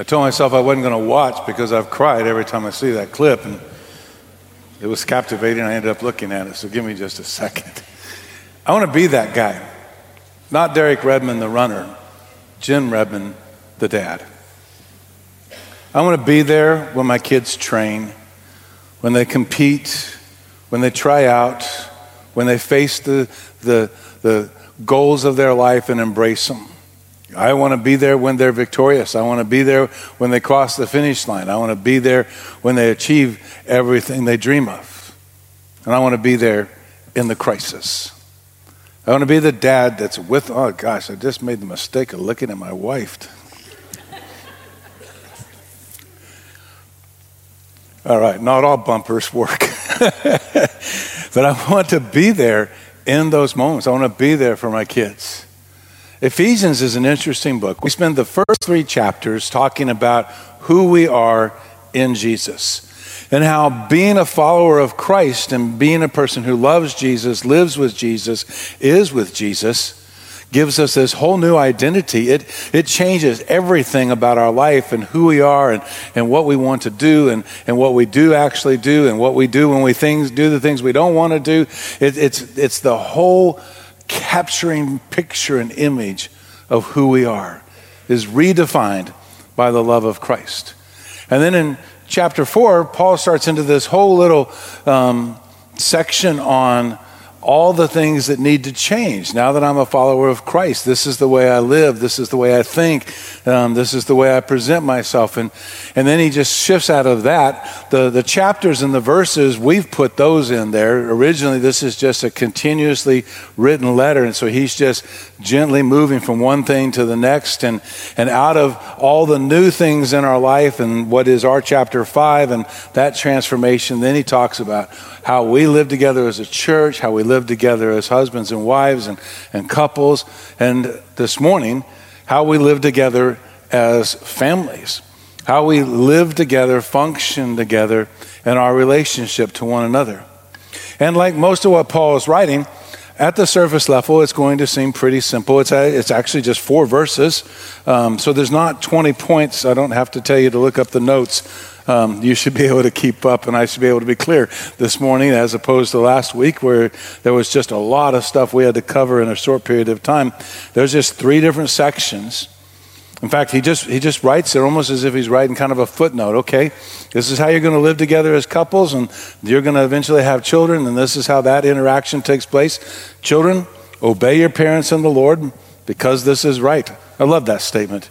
I told myself I wasn't going to watch because I've cried every time I see that clip, and it was captivating. I ended up looking at it, so give me just a second. I want to be that guy, not Derek Redmond, the runner, Jim Redmond, the dad. I want to be there when my kids train, when they compete, when they try out, when they face the, the, the goals of their life and embrace them. I want to be there when they're victorious. I want to be there when they cross the finish line. I want to be there when they achieve everything they dream of. And I want to be there in the crisis. I want to be the dad that's with, oh gosh, I just made the mistake of looking at my wife. All right, not all bumpers work. but I want to be there in those moments. I want to be there for my kids. Ephesians is an interesting book. We spend the first three chapters talking about who we are in Jesus and how being a follower of Christ and being a person who loves Jesus, lives with Jesus, is with Jesus, gives us this whole new identity. It, it changes everything about our life and who we are and, and what we want to do and, and what we do actually do and what we do when we things, do the things we don't want to do. It, it's, it's the whole capturing picture and image of who we are is redefined by the love of Christ. And then in chapter 4, Paul starts into this whole little um, section on all the things that need to change. Now that I'm a follower of Christ, this is the way I live, this is the way I think, um, this is the way I present myself. And, and then he just shifts out of that. The, the chapters and the verses, we've put those in there. Originally, this is just a continuously written letter. And so he's just gently moving from one thing to the next. And, and out of all the new things in our life and what is our chapter five and that transformation, then he talks about how we live together as a church, how we live together as husbands and wives and, and couples, and this morning, how we live together as families, how we live together, function together in our relationship to one another. And like most of what Paul is writing, at the surface level, it's going to seem pretty simple. It's, a, it's actually just four verses. Um, so there's not 20 points. I don't have to tell you to look up the notes um, you should be able to keep up, and I should be able to be clear this morning as opposed to last week where there was just a lot of stuff we had to cover in a short period of time. There's just three different sections. In fact, he just, he just writes it almost as if he's writing kind of a footnote. Okay, this is how you're going to live together as couples, and you're going to eventually have children, and this is how that interaction takes place. Children, obey your parents in the Lord because this is right. I love that statement.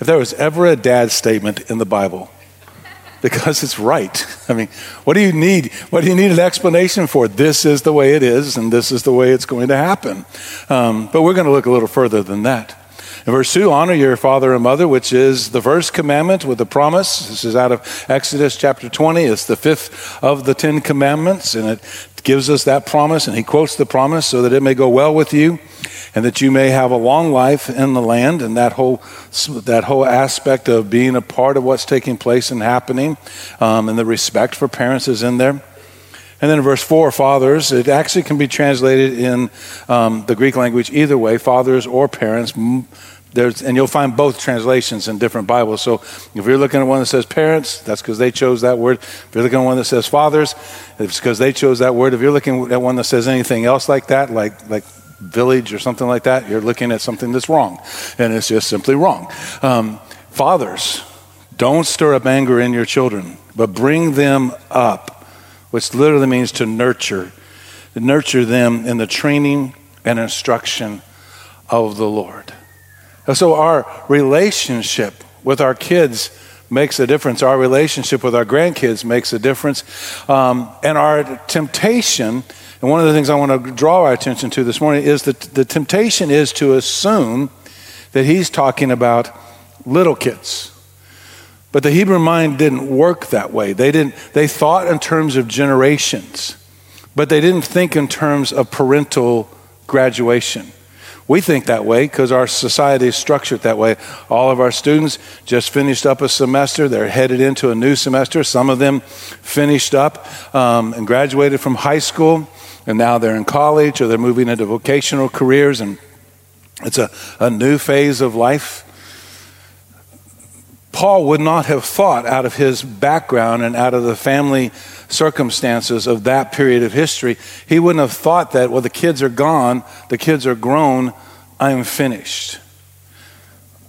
If there was ever a dad statement in the Bible, because it's right. I mean, what do you need? What do you need an explanation for? This is the way it is, and this is the way it's going to happen. Um, but we're going to look a little further than that. In verse 2, honor your father and mother, which is the first commandment with a promise. This is out of Exodus chapter 20. It's the fifth of the Ten Commandments, and it gives us that promise, and he quotes the promise so that it may go well with you and that you may have a long life in the land and that whole that whole aspect of being a part of what's taking place and happening um, and the respect for parents is in there and then in verse 4 fathers it actually can be translated in um, the greek language either way fathers or parents there's, and you'll find both translations in different Bibles. So if you're looking at one that says parents, that's because they chose that word. If you're looking at one that says fathers, it's because they chose that word. If you're looking at one that says anything else like that, like, like village or something like that, you're looking at something that's wrong. And it's just simply wrong. Um, fathers, don't stir up anger in your children, but bring them up, which literally means to nurture. To nurture them in the training and instruction of the Lord. And so our relationship with our kids makes a difference. Our relationship with our grandkids makes a difference. Um, and our temptation and one of the things I want to draw our attention to this morning is that the temptation is to assume that he's talking about little kids. But the Hebrew mind didn't work that way. They, didn't, they thought in terms of generations, but they didn't think in terms of parental graduation. We think that way because our society is structured that way. All of our students just finished up a semester. They're headed into a new semester. Some of them finished up um, and graduated from high school and now they're in college or they're moving into vocational careers, and it's a, a new phase of life. Paul would not have thought out of his background and out of the family circumstances of that period of history, he wouldn't have thought that, well, the kids are gone, the kids are grown, I'm finished.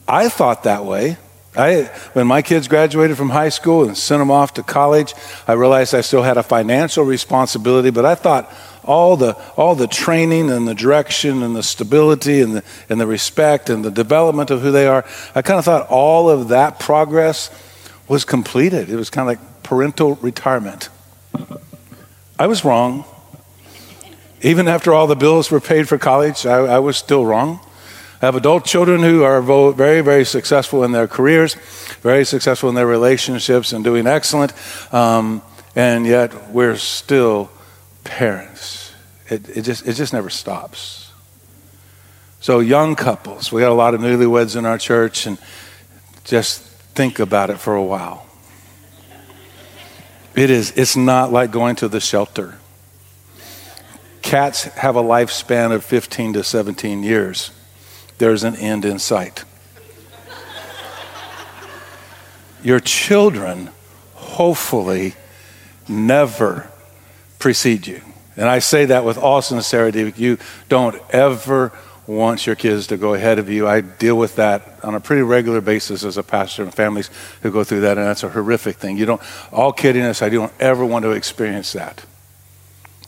I thought that way. I, when my kids graduated from high school and sent them off to college, I realized I still had a financial responsibility, but I thought all the, all the training and the direction and the stability and the, and the respect and the development of who they are, I kind of thought all of that progress was completed. It was kind of like parental retirement. I was wrong. Even after all the bills were paid for college, I, I was still wrong. I have adult children who are very, very successful in their careers, very successful in their relationships, and doing excellent. Um, and yet, we're still parents. It, it, just, it just never stops. So, young couples, we got a lot of newlyweds in our church, and just think about it for a while. It is, it's not like going to the shelter. Cats have a lifespan of 15 to 17 years there's an end in sight. Your children hopefully never precede you. And I say that with all sincerity. You don't ever want your kids to go ahead of you. I deal with that on a pretty regular basis as a pastor and families who go through that, and that's a horrific thing. You don't, all kiddiness, I don't ever want to experience that.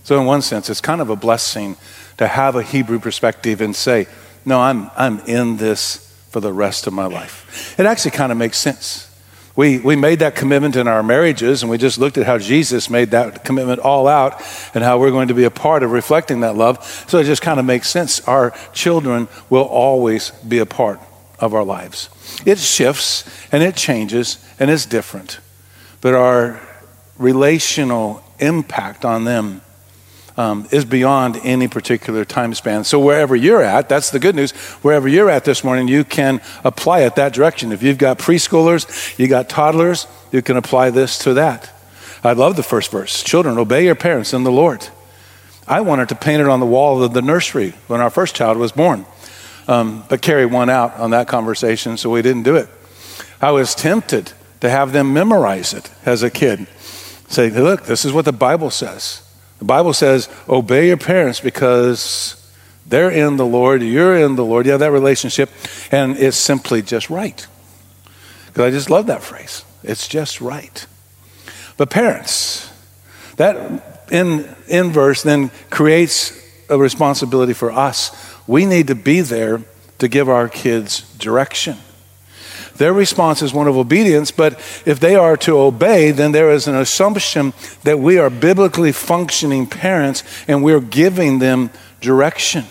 So, in one sense, it's kind of a blessing to have a Hebrew perspective and say, no, I'm, I'm in this for the rest of my life. It actually kind of makes sense. We, we made that commitment in our marriages, and we just looked at how Jesus made that commitment all out and how we're going to be a part of reflecting that love. So it just kind of makes sense. Our children will always be a part of our lives. It shifts and it changes and it's different, but our relational impact on them um, is beyond any particular time span. So, wherever you're at, that's the good news. Wherever you're at this morning, you can apply it that direction. If you've got preschoolers, you got toddlers, you can apply this to that. I love the first verse Children, obey your parents in the Lord. I wanted to paint it on the wall of the nursery when our first child was born. Um, but Carrie won out on that conversation, so we didn't do it. I was tempted to have them memorize it as a kid. Say, look, this is what the Bible says. The Bible says, obey your parents because they're in the Lord, you're in the Lord, you have that relationship, and it's simply just right. Because I just love that phrase. It's just right. But parents, that in, in verse then creates a responsibility for us. We need to be there to give our kids direction. Their response is one of obedience, but if they are to obey, then there is an assumption that we are biblically functioning parents and we're giving them direction.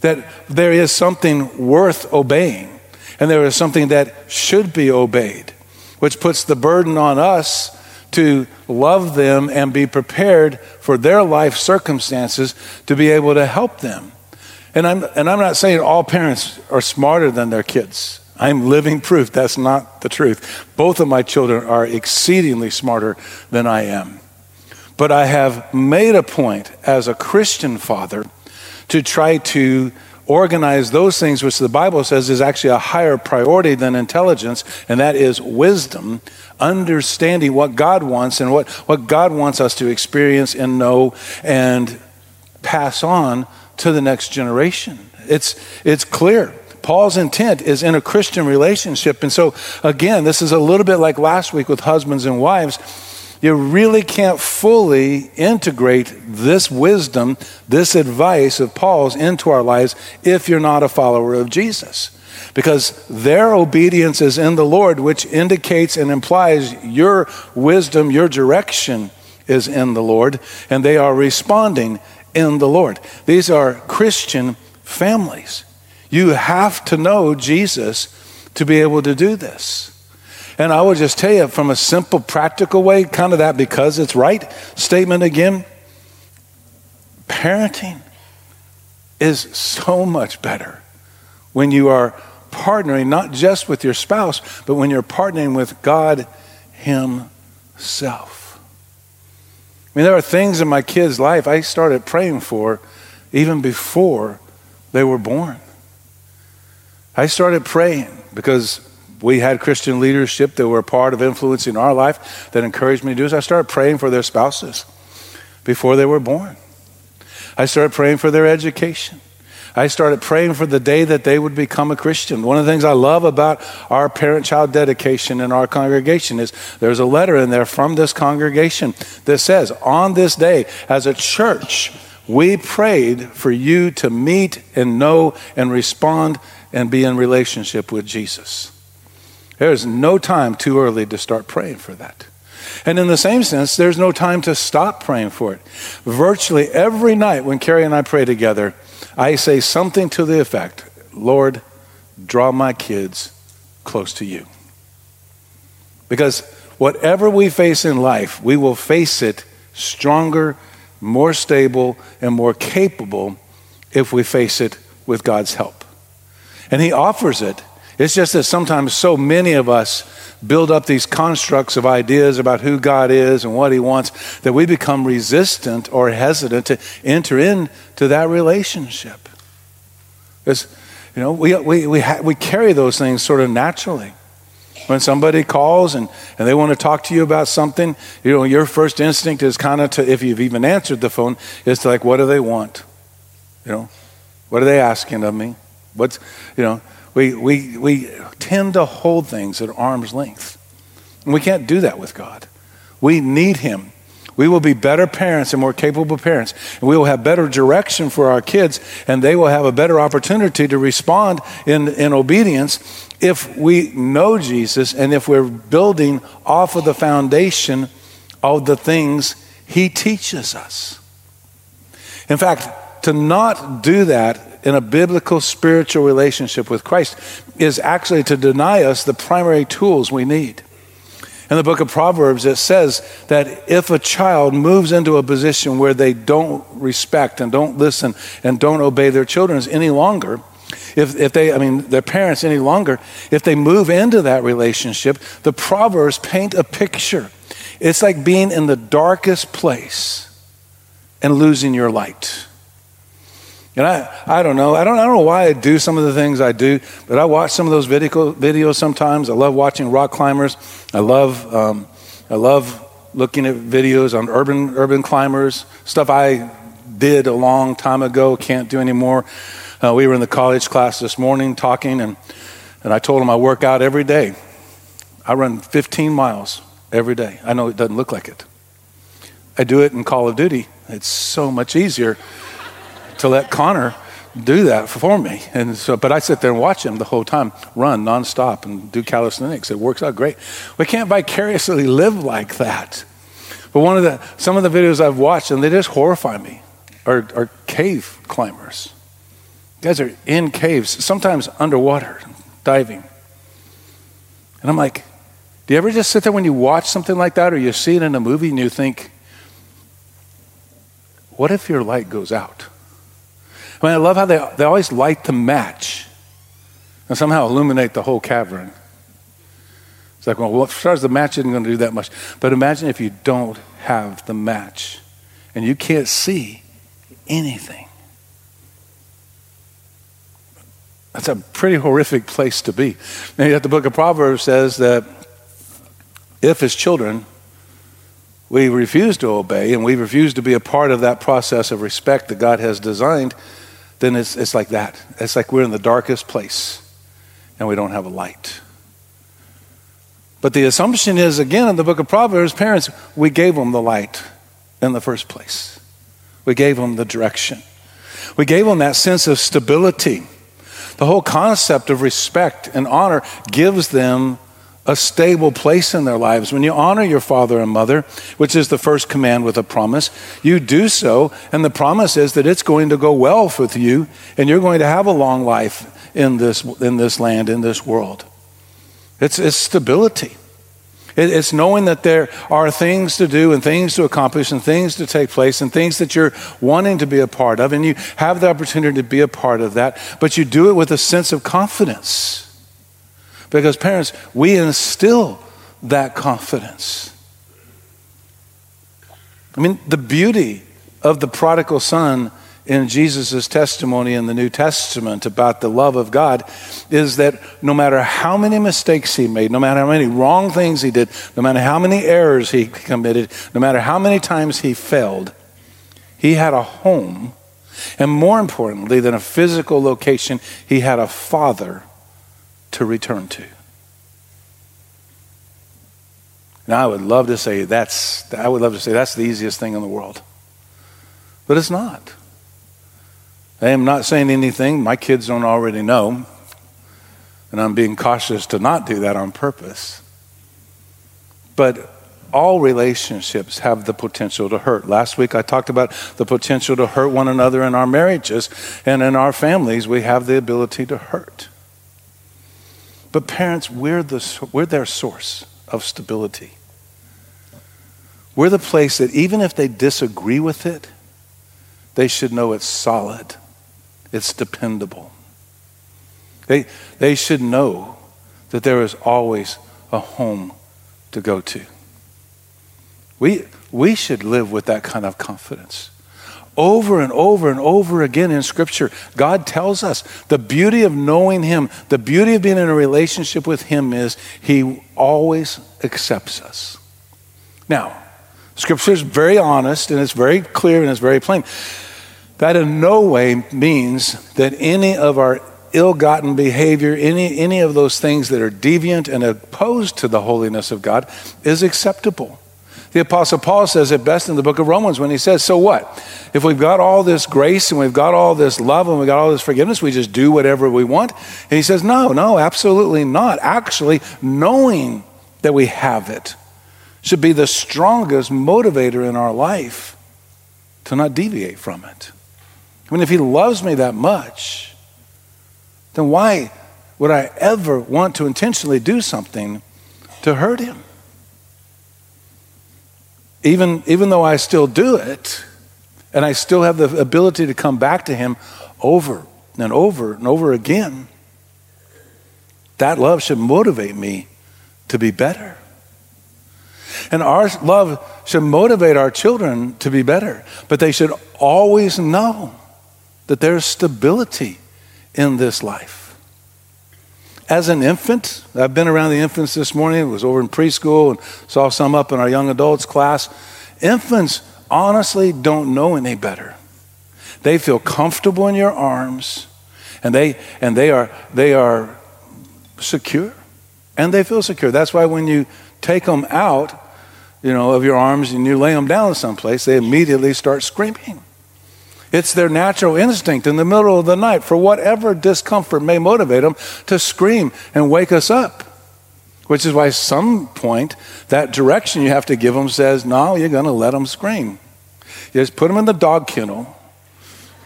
That there is something worth obeying, and there is something that should be obeyed, which puts the burden on us to love them and be prepared for their life circumstances to be able to help them. And I'm, and I'm not saying all parents are smarter than their kids. I'm living proof that's not the truth. Both of my children are exceedingly smarter than I am. But I have made a point as a Christian father to try to organize those things which the Bible says is actually a higher priority than intelligence, and that is wisdom, understanding what God wants and what, what God wants us to experience and know and pass on to the next generation. It's, it's clear. Paul's intent is in a Christian relationship. And so, again, this is a little bit like last week with husbands and wives. You really can't fully integrate this wisdom, this advice of Paul's into our lives if you're not a follower of Jesus. Because their obedience is in the Lord, which indicates and implies your wisdom, your direction is in the Lord, and they are responding in the Lord. These are Christian families. You have to know Jesus to be able to do this. And I will just tell you from a simple, practical way, kind of that because it's right statement again parenting is so much better when you are partnering not just with your spouse, but when you're partnering with God Himself. I mean, there are things in my kids' life I started praying for even before they were born. I started praying because we had Christian leadership that were a part of influencing our life that encouraged me to do is I started praying for their spouses before they were born. I started praying for their education. I started praying for the day that they would become a Christian. One of the things I love about our parent child dedication in our congregation is there's a letter in there from this congregation that says, On this day, as a church, we prayed for you to meet and know and respond and be in relationship with Jesus. There's no time too early to start praying for that. And in the same sense, there's no time to stop praying for it. Virtually every night when Carrie and I pray together, I say something to the effect Lord, draw my kids close to you. Because whatever we face in life, we will face it stronger, more stable, and more capable if we face it with God's help. And He offers it. It's just that sometimes so many of us build up these constructs of ideas about who God is and what He wants that we become resistant or hesitant to enter into that relationship. Because, you know, we, we, we, ha- we carry those things sort of naturally. When somebody calls and, and they want to talk to you about something, you know, your first instinct is kind of to, if you've even answered the phone, is to like, what do they want? You know, what are they asking of me? What's, you know, we, we, we tend to hold things at arm's length. And we can't do that with God. We need Him. We will be better parents and more capable parents. And we will have better direction for our kids, and they will have a better opportunity to respond in, in obedience if we know Jesus and if we're building off of the foundation of the things He teaches us. In fact, to not do that in a biblical spiritual relationship with Christ is actually to deny us the primary tools we need. In the book of Proverbs, it says that if a child moves into a position where they don't respect and don't listen and don't obey their children any longer, if, if they, I mean, their parents any longer, if they move into that relationship, the Proverbs paint a picture. It's like being in the darkest place and losing your light. And I, I don't know. I don't, I don't know why I do some of the things I do, but I watch some of those video, videos sometimes. I love watching rock climbers. I love, um, I love looking at videos on urban, urban climbers, stuff I did a long time ago, can't do anymore. Uh, we were in the college class this morning talking, and, and I told them I work out every day. I run 15 miles every day. I know it doesn't look like it. I do it in Call of Duty. It's so much easier to let Connor do that for me. And so, but I sit there and watch him the whole time, run nonstop and do calisthenics. It works out great. We can't vicariously live like that. But one of the, some of the videos I've watched, and they just horrify me, are, are cave climbers. guys are in caves, sometimes underwater, diving. And I'm like, do you ever just sit there when you watch something like that or you see it in a movie and you think, what if your light goes out? I mean, I love how they, they always light the match and somehow illuminate the whole cavern. It's like, well, as far as the match isn't going to do that much. But imagine if you don't have the match and you can't see anything. That's a pretty horrific place to be. And yet the book of Proverbs says that if as children we refuse to obey and we refuse to be a part of that process of respect that God has designed, then it's, it's like that. It's like we're in the darkest place and we don't have a light. But the assumption is, again, in the book of Proverbs, parents, we gave them the light in the first place. We gave them the direction. We gave them that sense of stability. The whole concept of respect and honor gives them a stable place in their lives. When you honor your father and mother, which is the first command with a promise, you do so, and the promise is that it's going to go well with you, and you're going to have a long life in this, in this land, in this world. It's, it's stability. It, it's knowing that there are things to do and things to accomplish and things to take place and things that you're wanting to be a part of, and you have the opportunity to be a part of that, but you do it with a sense of confidence because, parents, we instill that confidence. I mean, the beauty of the prodigal son in Jesus' testimony in the New Testament about the love of God is that no matter how many mistakes he made, no matter how many wrong things he did, no matter how many errors he committed, no matter how many times he failed, he had a home. And more importantly than a physical location, he had a father to return to. Now, I would love to say that's, I would love to say that's the easiest thing in the world. But it's not. I am not saying anything my kids don't already know, and I'm being cautious to not do that on purpose. But all relationships have the potential to hurt. Last week I talked about the potential to hurt one another in our marriages, and in our families, we have the ability to hurt. But parents, we're, the, we're their source of stability. We're the place that even if they disagree with it, they should know it's solid, it's dependable. They, they should know that there is always a home to go to. We, we should live with that kind of confidence. Over and over and over again in Scripture, God tells us the beauty of knowing Him, the beauty of being in a relationship with Him is He always accepts us. Now, Scripture is very honest and it's very clear and it's very plain. That in no way means that any of our ill gotten behavior, any, any of those things that are deviant and opposed to the holiness of God, is acceptable. The Apostle Paul says it best in the book of Romans when he says, So what? If we've got all this grace and we've got all this love and we've got all this forgiveness, we just do whatever we want? And he says, No, no, absolutely not. Actually, knowing that we have it should be the strongest motivator in our life to not deviate from it. I mean, if he loves me that much, then why would I ever want to intentionally do something to hurt him? Even, even though I still do it, and I still have the ability to come back to him over and over and over again, that love should motivate me to be better. And our love should motivate our children to be better, but they should always know that there's stability in this life. As an infant, I've been around the infants this morning, was over in preschool and saw some up in our young adults class. Infants honestly don't know any better. They feel comfortable in your arms and they and they are they are secure and they feel secure. That's why when you take them out, you know, of your arms and you lay them down someplace, they immediately start screaming. It's their natural instinct in the middle of the night, for whatever discomfort may motivate them, to scream and wake us up. Which is why, some point, that direction you have to give them says, no, you're going to let them scream. You just put them in the dog kennel,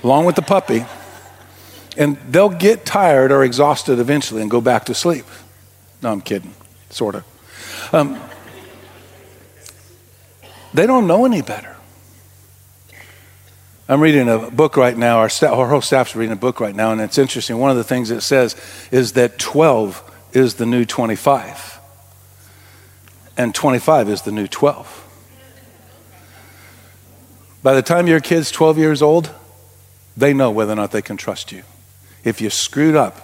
along with the puppy, and they'll get tired or exhausted eventually and go back to sleep. No, I'm kidding, sort of. Um, they don't know any better. I'm reading a book right now. Our, staff, our whole staff's reading a book right now, and it's interesting. One of the things it says is that 12 is the new 25, and 25 is the new 12. By the time your kid's 12 years old, they know whether or not they can trust you. If you screwed up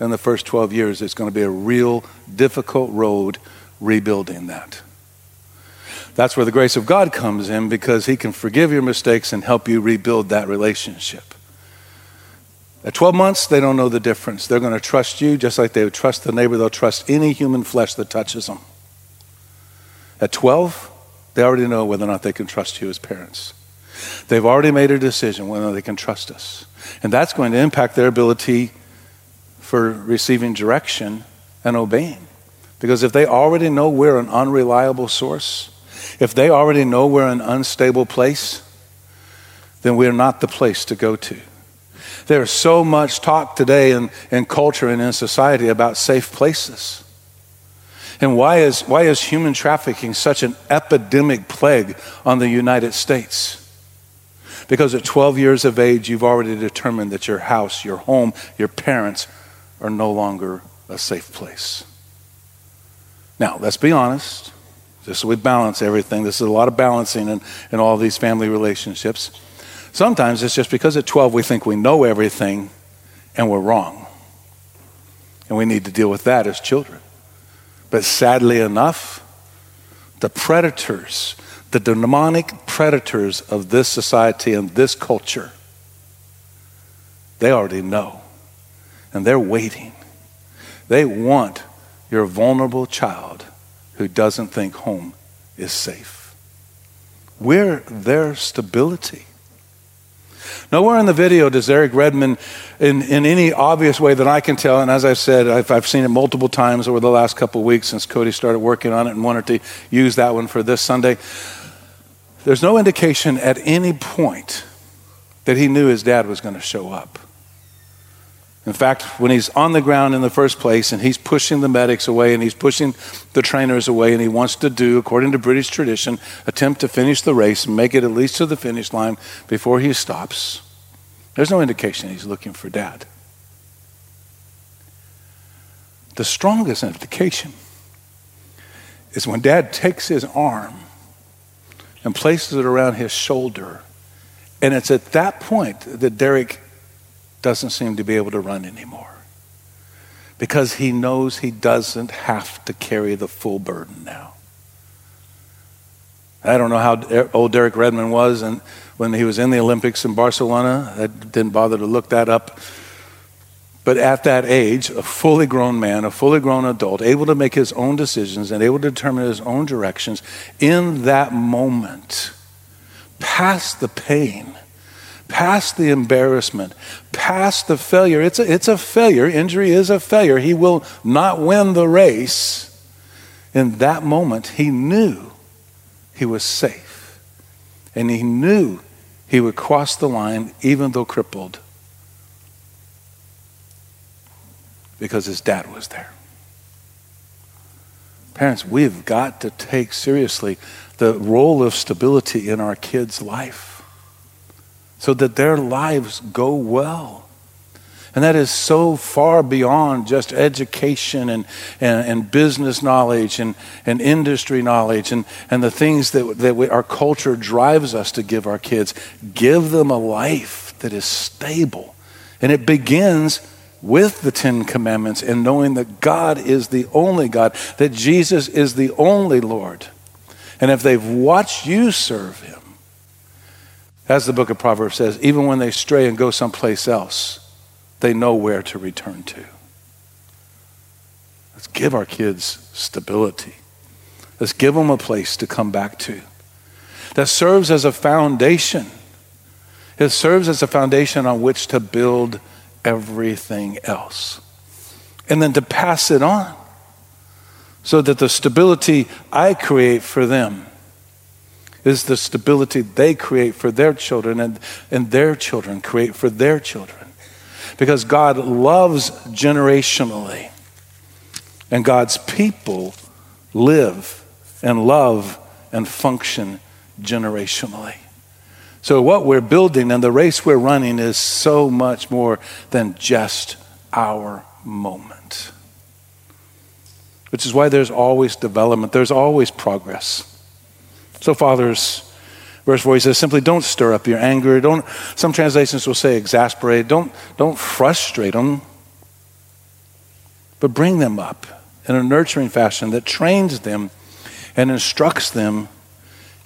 in the first 12 years, it's going to be a real difficult road rebuilding that. That's where the grace of God comes in because He can forgive your mistakes and help you rebuild that relationship. At 12 months, they don't know the difference. They're going to trust you just like they would trust the neighbor. They'll trust any human flesh that touches them. At 12, they already know whether or not they can trust you as parents. They've already made a decision whether they can trust us. And that's going to impact their ability for receiving direction and obeying. Because if they already know we're an unreliable source, if they already know we're an unstable place, then we're not the place to go to. There's so much talk today in, in culture and in society about safe places. And why is, why is human trafficking such an epidemic plague on the United States? Because at 12 years of age, you've already determined that your house, your home, your parents are no longer a safe place. Now, let's be honest. Just so we balance everything. This is a lot of balancing in, in all these family relationships. Sometimes it's just because at 12 we think we know everything and we're wrong. And we need to deal with that as children. But sadly enough, the predators, the demonic predators of this society and this culture, they already know. And they're waiting. They want your vulnerable child who doesn't think home is safe. We're their stability. Nowhere in the video does Derek Redmond, in, in any obvious way that I can tell, and as I've said, I've, I've seen it multiple times over the last couple weeks since Cody started working on it and wanted to use that one for this Sunday. There's no indication at any point that he knew his dad was going to show up. In fact, when he's on the ground in the first place and he's pushing the medics away and he's pushing the trainers away and he wants to do, according to British tradition, attempt to finish the race and make it at least to the finish line before he stops, there's no indication he's looking for dad. The strongest indication is when dad takes his arm and places it around his shoulder. And it's at that point that Derek doesn't seem to be able to run anymore because he knows he doesn't have to carry the full burden now. I don't know how old Derek Redmond was and when he was in the Olympics in Barcelona. I didn't bother to look that up. But at that age, a fully grown man, a fully grown adult, able to make his own decisions and able to determine his own directions, in that moment, past the pain, past the embarrassment, past the failure. It's a, it's a failure. Injury is a failure. He will not win the race. In that moment, he knew he was safe. And he knew he would cross the line, even though crippled, because his dad was there. Parents, we've got to take seriously the role of stability in our kids' life so that their lives go well. And that is so far beyond just education and, and, and business knowledge and, and industry knowledge and, and the things that, that we, our culture drives us to give our kids. Give them a life that is stable. And it begins with the Ten Commandments and knowing that God is the only God, that Jesus is the only Lord. And if they've watched you serve Him, as the book of Proverbs says, even when they stray and go someplace else, they know where to return to. Let's give our kids stability. Let's give them a place to come back to that serves as a foundation. It serves as a foundation on which to build everything else. And then to pass it on so that the stability I create for them is the stability they create for their children and, and their children create for their children. Because God loves generationally, and God's people live and love and function generationally. So, what we're building and the race we're running is so much more than just our moment. Which is why there's always development, there's always progress. So, fathers, verse 4, he says, simply don't stir up your anger. Don't, some translations will say exasperate. Don't, don't frustrate them, but bring them up in a nurturing fashion that trains them and instructs them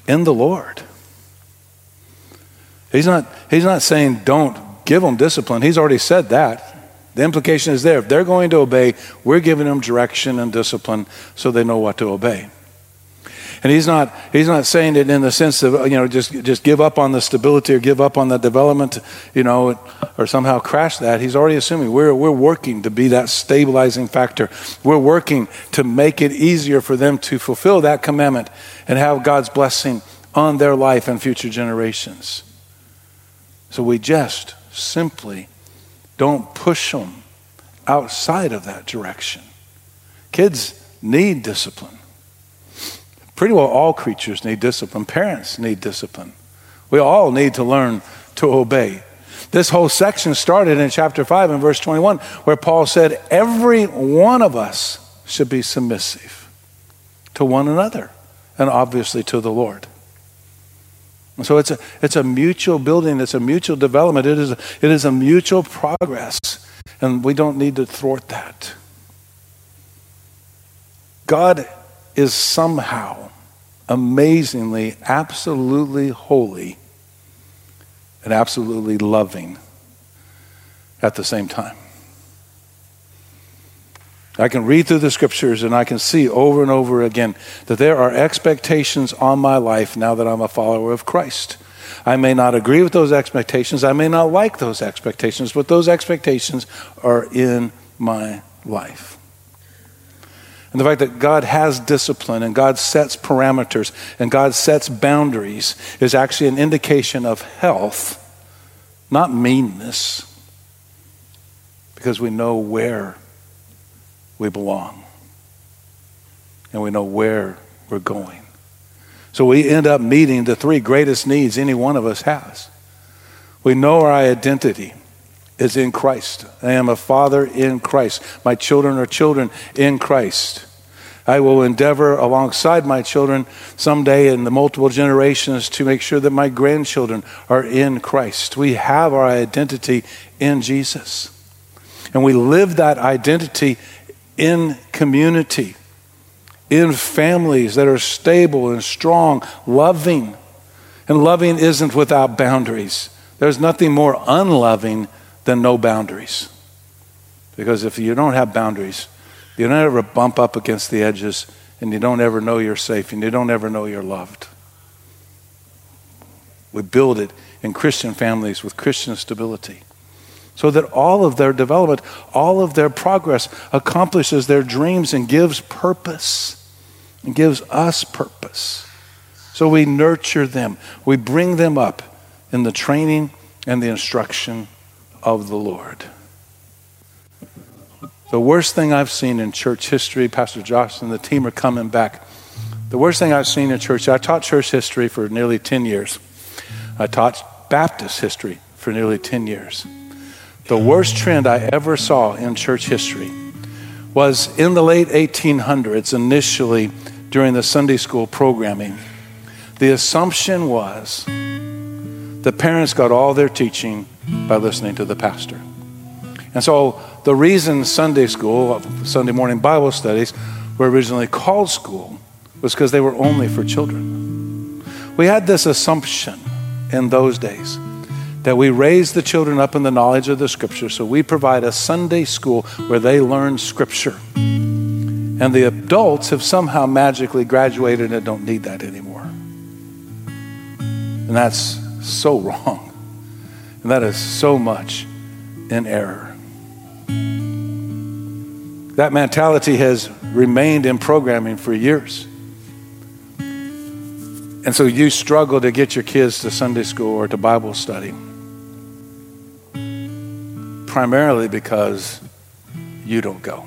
in the Lord. He's not, he's not saying don't give them discipline. He's already said that. The implication is there. If they're going to obey, we're giving them direction and discipline so they know what to obey. And he's not, he's not saying it in the sense of, you know, just, just give up on the stability or give up on the development, you know, or somehow crash that. He's already assuming we're, we're working to be that stabilizing factor. We're working to make it easier for them to fulfill that commandment and have God's blessing on their life and future generations. So we just simply don't push them outside of that direction. Kids need discipline. Pretty well all creatures need discipline. Parents need discipline. We all need to learn to obey. This whole section started in chapter 5 and verse 21, where Paul said, Every one of us should be submissive to one another and obviously to the Lord. And so it's a, it's a mutual building, it's a mutual development, it is, a, it is a mutual progress, and we don't need to thwart that. God is somehow amazingly, absolutely holy and absolutely loving at the same time. I can read through the scriptures and I can see over and over again that there are expectations on my life now that I'm a follower of Christ. I may not agree with those expectations, I may not like those expectations, but those expectations are in my life. And the fact that God has discipline and God sets parameters and God sets boundaries is actually an indication of health, not meanness, because we know where we belong and we know where we're going. So we end up meeting the three greatest needs any one of us has. We know our identity is in Christ. I am a father in Christ. My children are children in Christ. I will endeavor alongside my children someday in the multiple generations to make sure that my grandchildren are in Christ. We have our identity in Jesus. And we live that identity in community, in families that are stable and strong, loving. And loving isn't without boundaries. There's nothing more unloving than no boundaries. Because if you don't have boundaries, you don't ever bump up against the edges, and you don't ever know you're safe, and you don't ever know you're loved. We build it in Christian families with Christian stability. So that all of their development, all of their progress accomplishes their dreams and gives purpose and gives us purpose. So we nurture them, we bring them up in the training and the instruction of the Lord. The worst thing I've seen in church history, Pastor Josh and the team are coming back. The worst thing I've seen in church, I taught church history for nearly 10 years. I taught Baptist history for nearly 10 years. The worst trend I ever saw in church history was in the late 1800s, initially during the Sunday school programming. The assumption was the parents got all their teaching by listening to the pastor. And so the reason Sunday school, Sunday morning Bible studies, were originally called school was because they were only for children. We had this assumption in those days that we raise the children up in the knowledge of the scripture. So we provide a Sunday school where they learn scripture. And the adults have somehow magically graduated and don't need that anymore. And that's so wrong. And that is so much in error. That mentality has remained in programming for years. And so you struggle to get your kids to Sunday school or to Bible study primarily because you don't go.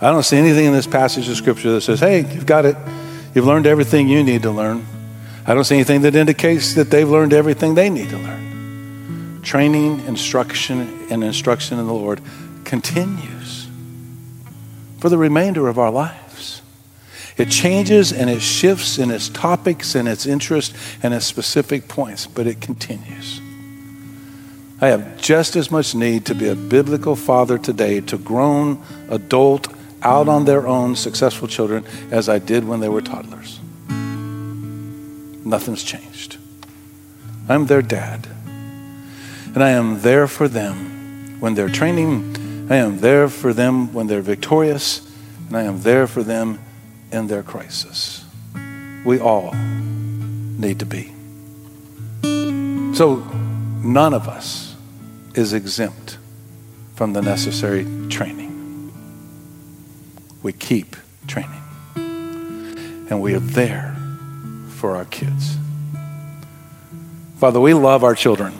I don't see anything in this passage of Scripture that says, hey, you've got it. You've learned everything you need to learn. I don't see anything that indicates that they've learned everything they need to learn. Training, instruction, and instruction in the Lord continues for the remainder of our lives. It changes and it shifts in its topics and its interest and its specific points, but it continues. I have just as much need to be a biblical father today to grown, adult, out on their own, successful children as I did when they were toddlers. Nothing's changed. I'm their dad. And I am there for them when they're training. I am there for them when they're victorious. And I am there for them in their crisis. We all need to be. So, none of us is exempt from the necessary training. We keep training. And we are there for our kids. Father, we love our children.